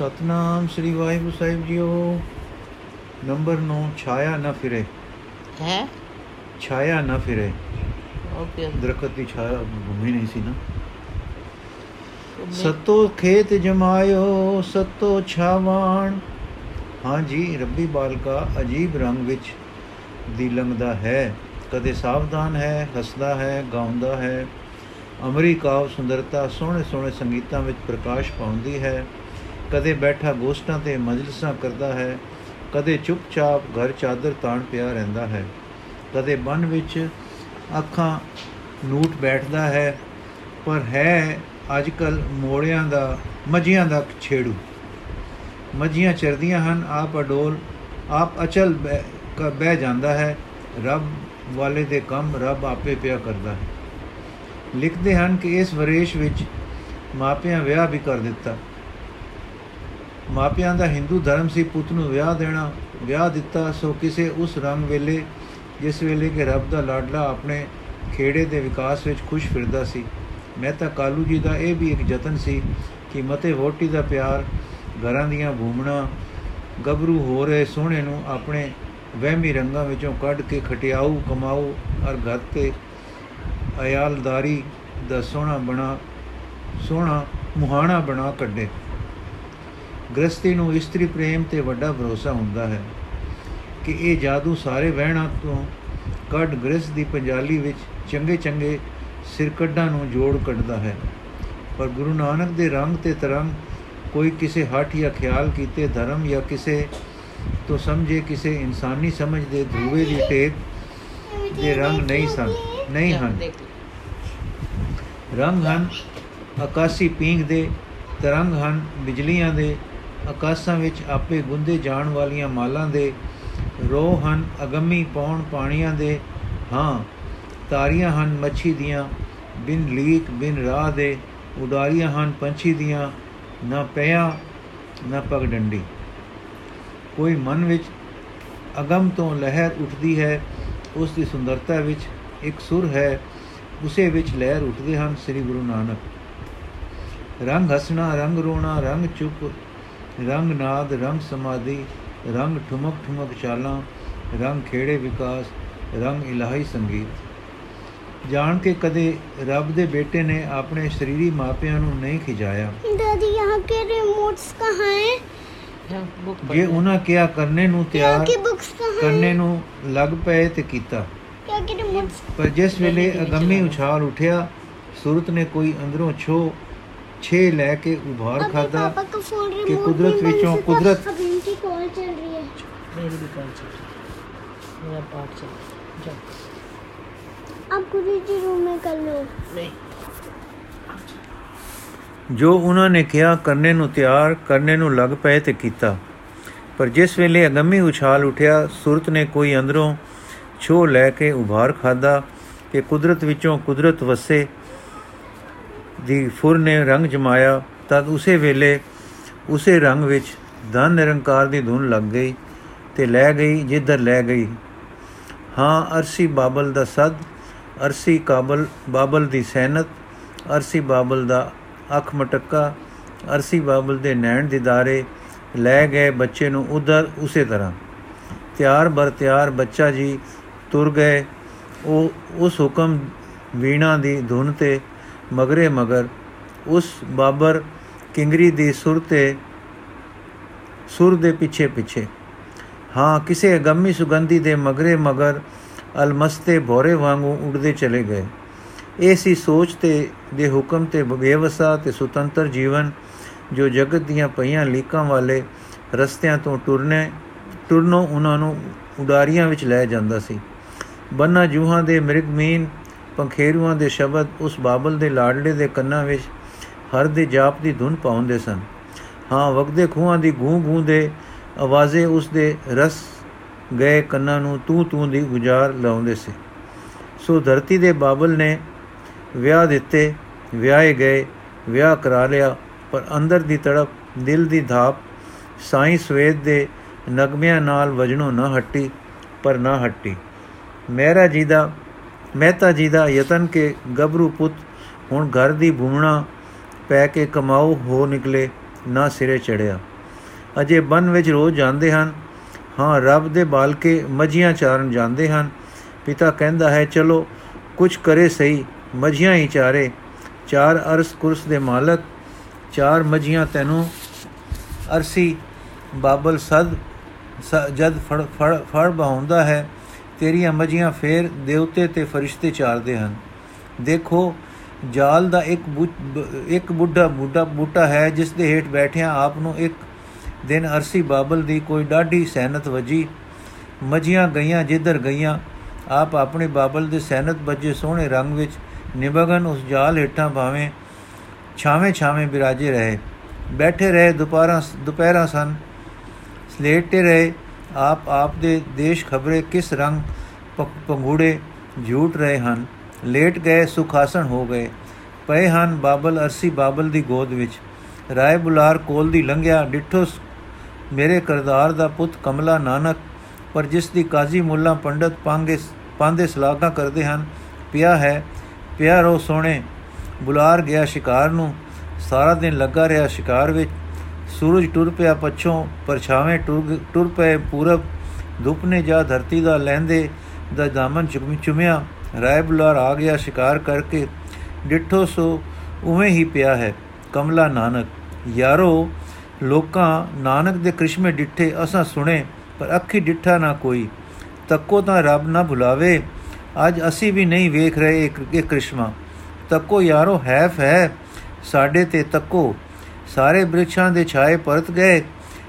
ਸਤਨਾਮ ਸ੍ਰੀ ਵਾਹਿਗੁਰੂ ਸਾਹਿਬ ਜੀਓ। ਨੰਬਰ 9 ਛਾਇਆ ਨਾ ਫਿਰੇ। ਹੈ? ਛਾਇਆ ਨਾ ਫਿਰੇ। ਓਕੇ। ਦਰਖਤ ਦੀ ਛਾਇਆ ਭੂਮੀ ਨਹੀਂ ਸੀ ਨਾ। ਸਤੋ ਖੇਤ ਜਮਾਇਓ ਸਤੋ ਛਾਵਾਣ ਹਾਂਜੀ ਰੱਬੀ ਬਾਲਕਾ ਅਜੀਬ ਰੰਗ ਵਿੱਚ ਦੀ ਲੰਘਦਾ ਹੈ। ਕਦੇ ਸਾਵਧਾਨ ਹੈ ਹੱਸਦਾ ਹੈ ਗਾਉਂਦਾ ਹੈ। ਅਮਰੀਕਾਵ ਸੁੰਦਰਤਾ ਸੋਹਣੇ ਸੋਹਣੇ ਸੰਗੀਤਾਂ ਵਿੱਚ ਪ੍ਰਕਾਸ਼ ਪਾਉਂਦੀ ਹੈ। ਕਦੇ ਬੈਠਾ ਗੋਸ਼ਟਾਂ ਤੇ ਮਜਲਿਸਾਂ ਕਰਦਾ ਹੈ, ਕਦੇ ਚੁੱਪਚਾਪ ਘਰ ਚਾਦਰ ਤਾਣ ਪਿਆ ਰਹਿੰਦਾ ਹੈ, ਕਦੇ ਬਨ ਵਿੱਚ ਅੱਖਾਂ ਨੂਟ ਬੈਠਦਾ ਹੈ, ਪਰ ਹੈ ਅੱਜਕੱਲ ਮੋੜਿਆਂ ਦਾ, ਮੱਝੀਆਂ ਦਾ ਛੇੜੂ। ਮੱਝੀਆਂ ਚਰਦੀਆਂ ਹਨ, ਆਪ ਅਡੋਲ, ਆਪ ਅਚਲ ਬਹਿ ਕ- ਬਹਿ ਜਾਂਦਾ ਹੈ, ਰੱਬ ਵਾਲੇ ਦੇ ਕੰਮ ਰੱਬ ਆਪੇ ਪਿਆ ਕਰਦਾ ਹੈ। ਲਿਖਦੇ ਹਨ ਕਿ ਇਸ ਵਰੇਸ਼ ਵਿੱਚ ਮਾਪਿਆਂ ਵਿਆਹ ਵੀ ਕਰ ਦਿੱਤਾ। ਮਾਪਿਆਂ ਦਾ ਹਿੰਦੂ ਧਰਮ ਸੀ, ਪੁੱਤ ਨੂੰ ਵਿਆਹ ਦੇਣਾ, ਵਿਆਹ ਦਿੱਤਾ, ਸੋ ਕਿਸੇ ਉਸ ਰੰਗ ਵੇਲੇ, ਜਿਸ ਵੇਲੇ ਕਿ ਰੱਬ ਦਾ ਲਾਡਲਾ ਆਪਣੇ ਖੇੜੇ ਦੇ ਵਿਕਾਸ ਵਿੱਚ ਖੁਸ਼ ਫਿਰਦਾ ਸੀ। ਮਹਿਤਾ ਕਾਲੂ ਜੀ ਦਾ ਇਹ ਵੀ ਇੱਕ ਯਤਨ ਸੀ ਕਿ ਮਤੇ ਵੋਟੀ ਦਾ ਪਿਆਰ, ਘਰਾਂ ਦੀਆਂ ਭੂਮਣਾ ਗੱਭਰੂ ਹੋ ਰਹੇ ਸੋਹਣੇ ਨੂੰ ਆਪਣੇ ਵਹਿਮੀ ਰੰਗਾਂ ਵਿੱਚੋਂ ਕੱਢ ਕੇ ਖਟਿਆਊ, ਕਮਾਊ ਔਰ ਘਰ ਤੇ ਅਯਾਲਦਾਰੀ ਦਾ ਸੋਹਣਾ ਬਣਾ, ਸੋਹਣਾ ਮੁਹਾਣਾ ਬਣਾ ਕੱਢੇ। ਗ੍ਰਸਤੀ ਨੂੰ ਇਸਤਰੀ ਪ੍ਰੇਮ ਤੇ ਵੱਡਾ ਭਰੋਸਾ ਹੁੰਦਾ ਹੈ ਕਿ ਇਹ ਜਾਦੂ ਸਾਰੇ ਵਹਿਣਾਂ ਤੋਂ ਕੱਢ ਗ੍ਰਸਤ ਦੀ ਪੰਜਾਲੀ ਵਿੱਚ ਚੰਗੇ ਚੰਗੇ ਸਿਰਕੱਢਾਂ ਨੂੰ ਜੋੜ ਕੱਢਦਾ ਹੈ। ਪਰ ਗੁਰੂ ਨਾਨਕ ਦੇ ਰੰਗ ਤੇ ਤਰੰਗ ਕੋਈ ਕਿਸੇ ਹੱਠ ਜਾਂ ਖਿਆਲ ਕੀਤੇ ਧਰਮ ਜਾਂ ਕਿਸੇ ਤੋਂ ਸਮਝੇ ਕਿਸੇ ਇਨਸਾਨੀ ਸਮਝ ਦੇ ਧਰੂਵੇ ਦੀ ਟੇਕ ਦੇ ਰੰਗ ਨਹੀਂ ਸਨ, ਨਹੀਂ ਹਨ। ਰੰਗ ਹਨ ਆਕਾਸੀ ਪੀਂਘ ਦੇ ਤਰੰਗ ਹਨ, ਬਿਜਲੀਆਂ ਦੇ ਆਕਾਸ਼ਾਂ ਵਿੱਚ ਆਪੇ ਗੁੰਦੇ ਜਾਣ ਵਾਲੀਆਂ ਮਾਲਾਂ ਦੇ ਰੋਹ ਹਨ, ਅਗੰਮੀ ਪੌਣ ਪਾਣੀਆਂ ਦੇ, ਹਾਂ, ਤਾਰੀਆਂ ਹਨ ਮੱਛੀ ਦੀਆਂ, ਬਿਨ ਲੀਕ, ਬਿਨ ਰਾਹ ਦੇ, ਉਡਾਰੀਆਂ ਹਨ ਪੰਛੀ ਦੀਆਂ, ਨਾ ਪਿਆ, ਨਾ ਪਗ ਡੰਡੀ। ਕੋਈ ਮਨ ਵਿੱਚ ਅਗਮ ਤੋਂ ਲਹਿਰ ਉੱਠਦੀ ਹੈ, ਉਸ ਦੀ ਸੁੰਦਰਤਾ ਵਿੱਚ ਇੱਕ ਸੁਰ ਹੈ, ਉਸੇ ਵਿੱਚ ਲਹਿਰ ਉੱਠਦੇ ਹਨ ਸ੍ਰੀ ਗੁਰੂ ਨਾਨਕ। ਰੰਗ ਹਸਣਾ, ਰੰਗ ਰੋਣਾ, ਰੰਗ ਚੁੱਪ ਰੰਗ ਨਾਦ ਰੰਗ ਸਮਾਧੀ ਰੰਗ ਠੁਮਕ ਠੁਮਕ ਚਾਲਾਂ ਰੰਗ ਖੇੜੇ ਵਿਕਾਸ ਰੰਗ ਇਲਾਹੀ ਸੰਗੀਤ। ਜਾਣ ਕੇ ਕਦੇ ਰੱਬ ਦੇ ਬੇਟੇ ਨੇ ਆਪਣੇ ਸਰੀਰੀ ਮਾਪਿਆਂ ਨੂੰ ਨਹੀਂ ਖਿਜਾਇਆ। ਦਾਦੀ ਯਹਾਂ ਕੇ ਰਿਮੋਟਸ ਕਹਾਂ ਹੈ? ਜੇ ਉਹਨਾਂ ਕਿਆ ਕਰਨੇ ਨੂੰ ਤਿਆਰ ਕਰਨੇ ਨੂੰ ਲੱਗ ਪਏ ਤੇ ਕੀਤਾ। ਪਰ ਜਿਸ ਵੇਲੇ ਅਗੰਮੀ ਉਛਾਲ ਉਠਿਆ ਸੁਰਤ ਨੇ ਕੋਈ ਅੰਦਰੋਂ ਛੋ 6 ਲੈ ਕੇ ਉਭਾਰ ਖਾਦਾ ਕਿ ਕੁਦਰਤ ਵਿੱਚੋਂ ਕੁਦਰਤ ਹਬੀਬ ਦੀ ਕਾਲ ਚੱਲ ਰਹੀ ਹੈ। ਮੇਰੀ ਵੀ ਕਾਲ ਚੱਲ ਰਹੀ ਮੇਰਾ ਪਾਠ ਚੱਲ ਜਾ। ਆਪ ਗੁਰੂ ਜੀ ਰੂਮ ਮੇ ਕਰ ਲੋ ਨਹੀਂ। ਜੋ ਉਹਨਾਂ ਨੇ ਕਿਹਾ ਕਰਨੇ ਨੂੰ ਤਿਆਰ ਕਰਨੇ ਨੂੰ ਲੱਗ ਪਏ ਤੇ ਕੀਤਾ। ਪਰ ਜਿਸ ਵੇਲੇ ਅਗੰਮੀ ਉਛਾਲ ਉਠਿਆ ਸੁਰਤ ਨੇ ਕੋਈ ਅੰਦਰੋਂ ਛੋ ਲੈ ਕੇ ਉਭਾਰ ਖਾਦਾ ਕਿ ਕੁਦਰਤ ਵਿੱਚੋਂ ਕੁਦਰਤ ਵਸੇ ਦੀ ਫੁਰ ਨੇ ਰੰਗ ਜਮਾਇਆ, ਤਦ ਉਸੇ ਵੇਲੇ ਉਸੇ ਰੰਗ ਵਿੱਚ ਧਨ ਨਿਰੰਕਾਰ ਦੀ ਧੁਨ ਲੱਗ ਗਈ ਤੇ ਲੈ ਗਈ, ਜਿੱਧਰ ਲੈ ਗਈ। ਹਾਂ, ਅਰਸੀ ਬਾਬਲ ਦਾ ਸਦ, ਅਰਸੀ ਕਾਬਲ ਬਾਬਲ ਦੀ ਸੈਨਤ, ਅਰਸੀ ਬਾਬਲ ਦਾ ਅੱਖ ਮਟਕਾ, ਅਰਸੀ ਬਾਬਲ ਦੇ ਨੈਣ ਦਿਦਾਰੇ ਲੈ ਗਏ ਬੱਚੇ ਨੂੰ ਉਧਰ ਉਸੇ ਤਰ੍ਹਾਂ। ਤਿਆਰ ਬਰ ਤਿਆਰ ਬੱਚਾ ਜੀ ਤੁਰ ਗਏ, ਉਹ ਉਸ ਹੁਕਮ ਵੀਣਾ ਦੀ ਧੁਨ ਤੇ ਮਗਰੇ ਮਗਰ ਉਸ ਬਾਬਰ ਕਿੰਗਰੀ ਦੀ ਸੁਰ ਤੇ, ਸੁਰ ਦੇ ਪਿੱਛੇ ਪਿੱਛੇ। ਹਾਂ, ਕਿਸੇ ਅਗੰਮੀ ਸੁਗੰਧੀ ਦੇ ਮਗਰੇ ਮਗਰ ਅਲਮਸਤੇ ਭੋਰੇ ਵਾਂਗੂ ਉੱਡਦੇ ਚਲੇ ਗਏ। ਇਹ ਸੀ ਸੋਚ ਤੇ, ਦੇ ਹੁਕਮ ਤੇ ਬੇਵਸਾ ਤੇ ਸੁਤੰਤਰ ਜੀਵਨ ਜੋ ਜਗਤ ਦੀਆਂ ਪਈਆਂ ਲੀਕਾਂ ਵਾਲੇ ਰਸਤਿਆਂ ਤੋਂ ਟੁਰਨੇ, ਟੁਰਨੋਂ ਉਹਨਾਂ ਨੂੰ ਉਡਾਰੀਆਂ ਵਿੱਚ ਲੈ ਜਾਂਦਾ ਸੀ। ਬੰਨਾ ਜੂਹਾਂ ਦੇ ਮਿਰਗਮੀਨ ਪੰਖੇਰੂਆਂ ਦੇ ਸ਼ਬਦ ਉਸ ਬਾਬਲ ਦੇ ਲਾਡਲੇ ਦੇ ਕੰਨਾਂ ਵਿੱਚ ਹਰ ਦੇ ਜਾਪ ਦੀ ਧੁਨ ਪਾਉਂਦੇ ਸਨ। ਹਾਂ, ਵਗਦੇ ਖੂਹਾਂ ਦੀ ਗੂੰ ਗੂੰ ਦੇ ਆਵਾਜ਼ੇ ਉਸ ਦੇ ਰਸ ਗਏ ਕੰਨਾਂ ਨੂੰ ਤੂੰ ਤੂੰ ਦੀ ਗੁਜ਼ਾਰ ਲਾਉਂਦੇ ਸੀ। ਸੋ ਧਰਤੀ ਦੇ ਬਾਬਲ ਨੇ ਵਿਆਹ ਦਿੱਤੇ, ਵਿਆਹੇ ਗਏ, ਵਿਆਹ ਕਰਾ ਲਿਆ, ਪਰ ਅੰਦਰ ਦੀ ਤੜਪ, ਦਿਲ ਦੀ ਧਾਪ, ਸਾਈਂ ਸਵੇਦ ਦੇ ਨਗਮਿਆਂ ਨਾਲ ਵਜਣੋਂ ਨਾ ਹੱਟੀ, ਪਰ ਨਾ ਹੱਟੀ। ਮਹਿਰਾ ਜੀ ਦਾ ਮਹਿਤਾ ਜੀ ਦਾ ਯਤਨ ਕੇ ਗਬਰੂ ਪੁੱਤ ਹੁਣ ਘਰ ਦੀ ਭੂਮਣਾ ਪੈ ਕੇ ਕਮਾਊ ਹੋ ਨਿਕਲੇ, ਨਾ ਸਿਰੇ ਚੜਿਆ। ਅਜੇ ਬਨ ਵਿੱਚ ਰੋਜ਼ ਜਾਂਦੇ ਹਨ। ਹਾਂ, ਰੱਬ ਦੇ ਬਾਲਕੇ ਮੱਝੀਆਂ ਚਾਰਨ ਜਾਂਦੇ ਹਨ। ਪਿਤਾ ਕਹਿੰਦਾ ਹੈ, ਚਲੋ ਕੁਝ ਕਰੇ ਸਹੀ, ਮੱਝੀਆਂ ਹੀ ਚਾਰੇ। ਚਾਰ ਅਰਸ ਕੁਰਸ ਦੇ ਮਾਲਕ, ਚਾਰ ਮੱਝੀਆਂ ਤੈਨੂੰ ਅਰਸੀ, ਬਾਬਲ ਸਦ, ਸ- ਜਦ ਫੜ ਫੜ ਫੜ ਬਹਾਉਂਦਾ ਹੈ ਤੇਰੀਆਂ ਮੱਝੀਆਂ ਫੇਰ ਦੇਵਤੇ ਤੇ ਫਰਿਸ਼ਤੇ ਚਾਰਦੇ ਹਨ। ਦੇਖੋ, ਜਾਲ ਦਾ ਇੱਕ ਬੁ- ਬ- ਇੱਕ ਬੁੱਢਾ ਬੁੱਢਾ ਬੂਟਾ ਹੈ ਜਿਸ ਦੇ ਹੇਠ ਬੈਠਿਆਂ ਆਪ ਨੂੰ ਇੱਕ ਦਿਨ ਅਰਸੀ ਬਾਬਲ ਦੀ ਕੋਈ ਡਾਢੀ ਸੈਨਤ ਵਜੀ। ਮੱਝੀਆਂ ਗਈਆਂ ਜਿੱਧਰ ਗਈਆਂ, ਆਪ ਆਪਣੇ ਬਾਬਲ ਦੇ ਸੈਨਤ ਬੱਜੇ ਸੋਹਣੇ ਰੰਗ ਵਿੱਚ ਨਿਭਗਨ ਉਸ ਜਾਲ ਹੇਠਾਂ ਭਾਵੇਂ ਛਾਵੇਂ ਛਾਵੇਂ ਬਿਰਾਜੇ ਰਹੇ। ਬੈਠੇ ਰਹੇ ਦੁਪਹਿਰਾਂ ਦੁਪਹਿਰਾਂ ਸਨ। ਸਲੇਟੇ ਰਹੇ ਆਪ ਆਪ ਦੇ ਦੇਸ਼ ਖਬਰੇ ਕਿਸ ਰੰਗ ਪ- ਪੰਘੂੜੇ ਝੂਟ ਰਹੇ ਹਨ? ਲੇਟ ਗਏ ਸੁਖਾਸਣ ਹੋ ਗਏ। ਪਏ ਹਨ ਬਾਬਲ ਅਰਸੀ ਬਾਬਲ ਦੀ ਗੋਦ ਵਿੱਚ। ਰਾਏ ਬੁਲਾਰ ਕੋਲ ਦੀ ਲੰਘਿਆ, ਡਿੱਠੋ ਸ- ਮੇਰੇ ਕਰਦਾਰ ਦਾ ਪੁੱਤ ਕਮਲਾ ਨਾਨਕ, ਪਰ ਜਿਸ ਦੀ ਕਾਜ਼ੀ ਮੁੱਲਾ ਪੰਡਤ ਪਾਂਗੇ ਪਾਂਦੇ ਸਲਾਗਾ ਕਰਦੇ ਹਨ, ਪਿਆ ਹੈ, ਪਿਆ ਰੋ ਸੋਹਣੇ। ਬੁਲਾਰ ਗਿਆ ਸ਼ਿਕਾਰ ਨੂੰ, ਸਾਰਾ ਦਿਨ ਲੱਗਾ ਰਿਹਾ ਸ਼ਿਕਾਰ ਵਿੱਚ। ਸੂਰਜ ਟੁਰ ਪਿਆ ਪੱਛੋਂ, ਪਰਛਾਵੇਂ ਟੁਰ ਗ- ਟੁਰ ਪਏ ਪੂਰਬ। ਧੁੱਪ ਨੇ ਜਾ ਧਰਤੀ ਦਾ ਲਹਿੰਦੇ ਦਾ ਦਾਮਨ ਚੁੰਮ ਚੁੰਮਿਆ। ਰਾਏ ਬੁਲਾਰ ਆ ਗਿਆ ਸ਼ਿਕਾਰ ਕਰਕੇ, ਡਿੱਠੋ ਸੋ ਉਵੇਂ ਹੀ ਪਿਆ ਹੈ ਕਮਲਾ ਨਾਨਕ। ਯਾਰੋ, ਲੋਕਾਂ ਨਾਨਕ ਦੇ ਕ੍ਰਿਸ਼ਮੇ ਡਿੱਠੇ, ਅਸਾਂ ਸੁਣੇ, ਪਰ ਅੱਖੀ ਡਿੱਠਾ ਨਾ ਕੋਈ। ਤੱਕੋ ਤਾਂ ਰੱਬ ਨਾ ਭੁਲਾਵੇ, ਅੱਜ ਅਸੀਂ ਵੀ ਨਹੀਂ ਵੇਖ ਰਹੇ ਇਹ ਇਹ ਕ੍ਰਿਸ਼ਮਾ। ਤੱਕੋ ਯਾਰੋ, ਹੈਫ ਹੈ, ਸਾਡੇ ਤੇ ਤੱਕੋ ਸਾਰੇ ਬ੍ਰਿਛਾਂ ਦੇ ਛਾਏ ਪਰਤ ਗਏ।